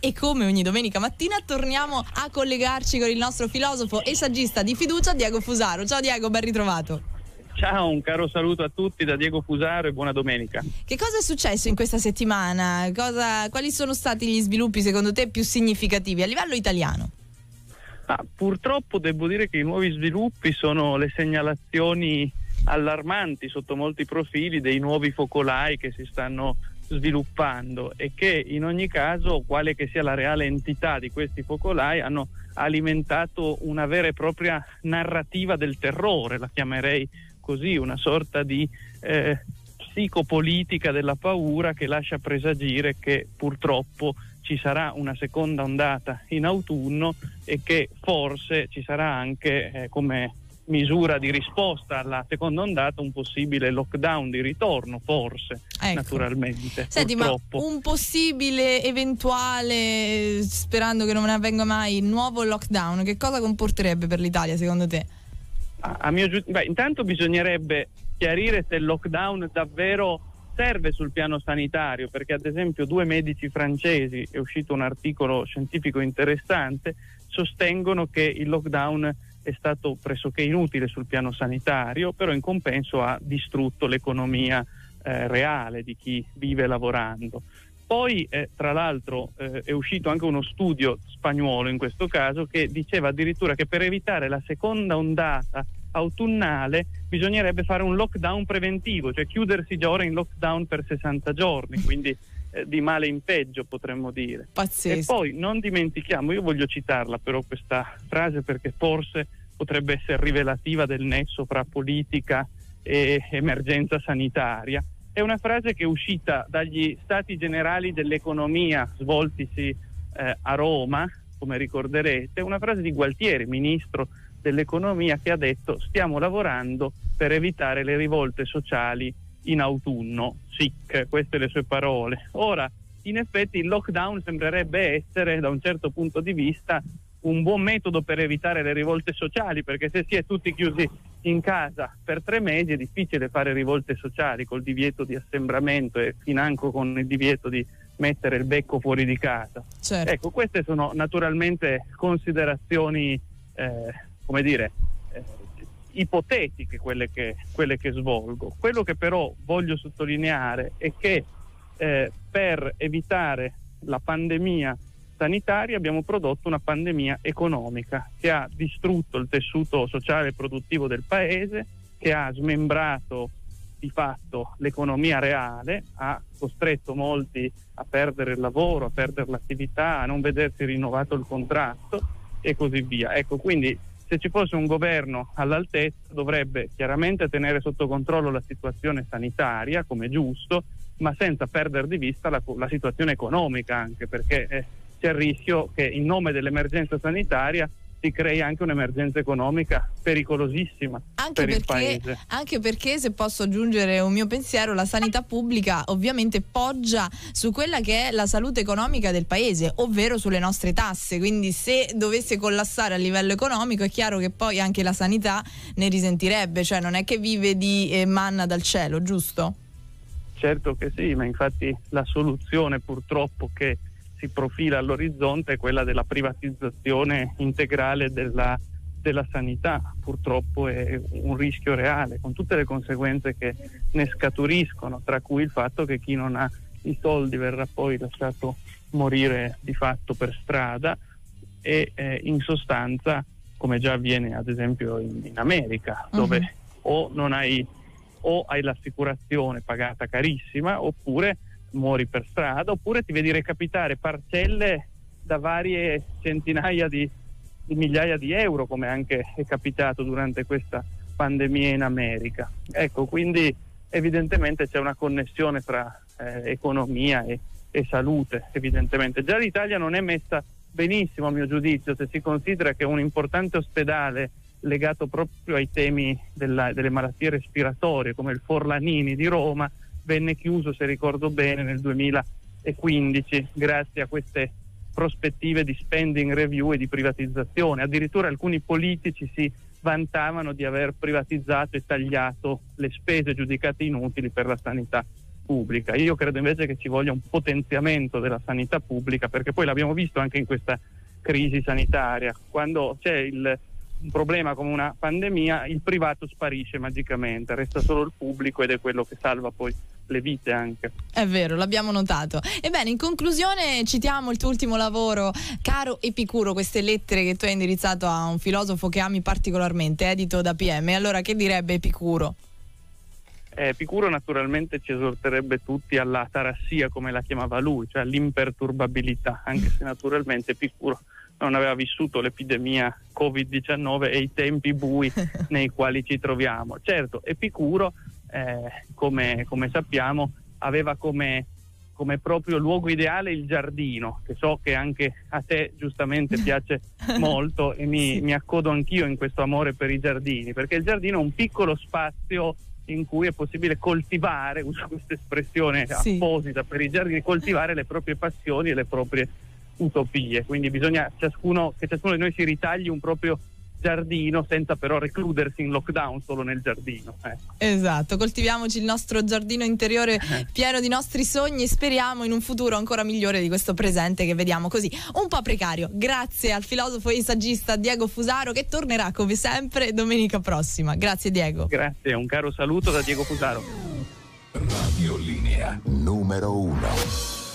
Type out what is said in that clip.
e come ogni domenica mattina torniamo a collegarci con il nostro filosofo e saggista di fiducia Diego Fusaro. Ciao Diego, ben ritrovato. Ciao, un caro saluto a tutti da Diego Fusaro e buona domenica. Che cosa è successo in questa settimana? Cosa, quali sono stati gli sviluppi secondo te più significativi a livello italiano? Ah, purtroppo devo dire che i nuovi sviluppi sono le segnalazioni allarmanti sotto molti profili dei nuovi focolai che si stanno sviluppando e che in ogni caso, quale che sia la reale entità di questi focolai, hanno alimentato una vera e propria narrativa del terrore, la chiamerei così, una sorta di eh, psicopolitica della paura che lascia presagire che purtroppo ci sarà una seconda ondata in autunno e che forse ci sarà anche eh, come misura di risposta alla seconda ondata un possibile lockdown di ritorno, forse, ecco. naturalmente. Senti, purtroppo. ma un possibile eventuale, sperando che non avvenga mai, nuovo lockdown, che cosa comporterebbe per l'Italia secondo te? A, a mio giudizio, intanto bisognerebbe chiarire se il lockdown davvero serve sul piano sanitario, perché ad esempio due medici francesi, è uscito un articolo scientifico interessante, sostengono che il lockdown è stato pressoché inutile sul piano sanitario, però in compenso ha distrutto l'economia eh, reale di chi vive lavorando. Poi, eh, tra l'altro, eh, è uscito anche uno studio spagnolo in questo caso che diceva addirittura che per evitare la seconda ondata autunnale bisognerebbe fare un lockdown preventivo, cioè chiudersi già ora in lockdown per 60 giorni, quindi eh, di male in peggio potremmo dire. Pazzesco. E poi non dimentichiamo, io voglio citarla però questa frase perché forse potrebbe essere rivelativa del nesso fra politica e emergenza sanitaria. È una frase che è uscita dagli stati generali dell'economia svoltisi eh, a Roma, come ricorderete, una frase di Gualtieri, ministro dell'economia, che ha detto stiamo lavorando per evitare le rivolte sociali in autunno, sic, queste le sue parole. Ora, in effetti il lockdown sembrerebbe essere, da un certo punto di vista, un buon metodo per evitare le rivolte sociali, perché se si è tutti chiusi in casa per tre mesi è difficile fare rivolte sociali col divieto di assembramento e financo con il divieto di mettere il becco fuori di casa. Certo. Ecco, queste sono naturalmente considerazioni, eh, come dire, ipotetiche quelle che, quelle che, svolgo. Quello che però voglio sottolineare è che eh, per evitare la pandemia sanitaria abbiamo prodotto una pandemia economica che ha distrutto il tessuto sociale e produttivo del paese, che ha smembrato di fatto l'economia reale, ha costretto molti a perdere il lavoro, a perdere l'attività, a non vedersi rinnovato il contratto e così via. Ecco, quindi se ci fosse un governo all'altezza dovrebbe chiaramente tenere sotto controllo la situazione sanitaria, come giusto, ma senza perdere di vista la, la situazione economica anche, perché eh, c'è il rischio che in nome dell'emergenza sanitaria si crei anche un'emergenza economica pericolosissima anche per perché, anche perché, se posso aggiungere un mio pensiero, la sanità pubblica ovviamente poggia su quella che è la salute economica del paese, ovvero sulle nostre tasse. Quindi se dovesse collassare a livello economico è chiaro che poi anche la sanità ne risentirebbe, cioè non è che vive di eh, manna dal cielo, giusto? Certo che sì, ma infatti la soluzione purtroppo che si profila all'orizzonte è quella della privatizzazione integrale della, della sanità. Purtroppo è un rischio reale, con tutte le conseguenze che ne scaturiscono, tra cui il fatto che chi non ha i soldi verrà poi lasciato morire di fatto per strada e eh, in sostanza come già avviene ad esempio in, in America dove uh-huh. o non hai o hai l'assicurazione pagata carissima oppure muori per strada, oppure ti vedi recapitare parcelle da varie centinaia di, di migliaia di euro, come anche è capitato durante questa pandemia in America. Ecco, quindi evidentemente c'è una connessione tra eh, economia e, e, salute, evidentemente. Già l'Italia non è messa benissimo a mio giudizio se si considera che un importante ospedale legato proprio ai temi della, delle malattie respiratorie come il Forlanini di Roma venne chiuso, se ricordo bene, nel 2015 grazie a queste prospettive di spending review e di privatizzazione. Addirittura alcuni politici si vantavano di aver privatizzato e tagliato le spese giudicate inutili per la sanità pubblica. Io credo invece che ci voglia un potenziamento della sanità pubblica perché poi l'abbiamo visto anche in questa crisi sanitaria. Quando c'è il, un problema come una pandemia, il privato sparisce magicamente, resta solo il pubblico ed è quello che salva poi le vite anche. È vero, l'abbiamo notato. Ebbene, in conclusione citiamo il tuo ultimo lavoro, caro Epicuro, queste lettere che tu hai indirizzato a un filosofo che ami particolarmente, edito da PM. Allora, che direbbe Epicuro? Eh, Epicuro naturalmente ci esorterebbe tutti alla tarassia, come la chiamava lui, cioè all'imperturbabilità, anche se naturalmente Epicuro non aveva vissuto l'epidemia Covid-19 e i tempi bui nei quali ci troviamo. Certo, Epicuro, eh, come, come, sappiamo, aveva come, come, proprio luogo ideale il giardino, che so che anche a te giustamente piace molto e mi, sì. mi accodo anch'io in questo amore per i giardini, perché il giardino è un piccolo spazio in cui è possibile coltivare, uso questa espressione sì. apposita per i giardini, coltivare le proprie passioni e le proprie utopie. Quindi bisogna ciascuno, che ciascuno di noi si ritagli un proprio giardino senza però recludersi in lockdown solo nel giardino. Ecco. Esatto, coltiviamoci il nostro giardino interiore pieno di nostri sogni e speriamo in un futuro ancora migliore di questo presente che vediamo così un po' precario. Grazie al filosofo e saggista Diego Fusaro che tornerà come sempre domenica prossima. Grazie Diego. Grazie, un caro saluto da Diego Fusaro. Radio Linea numero uno.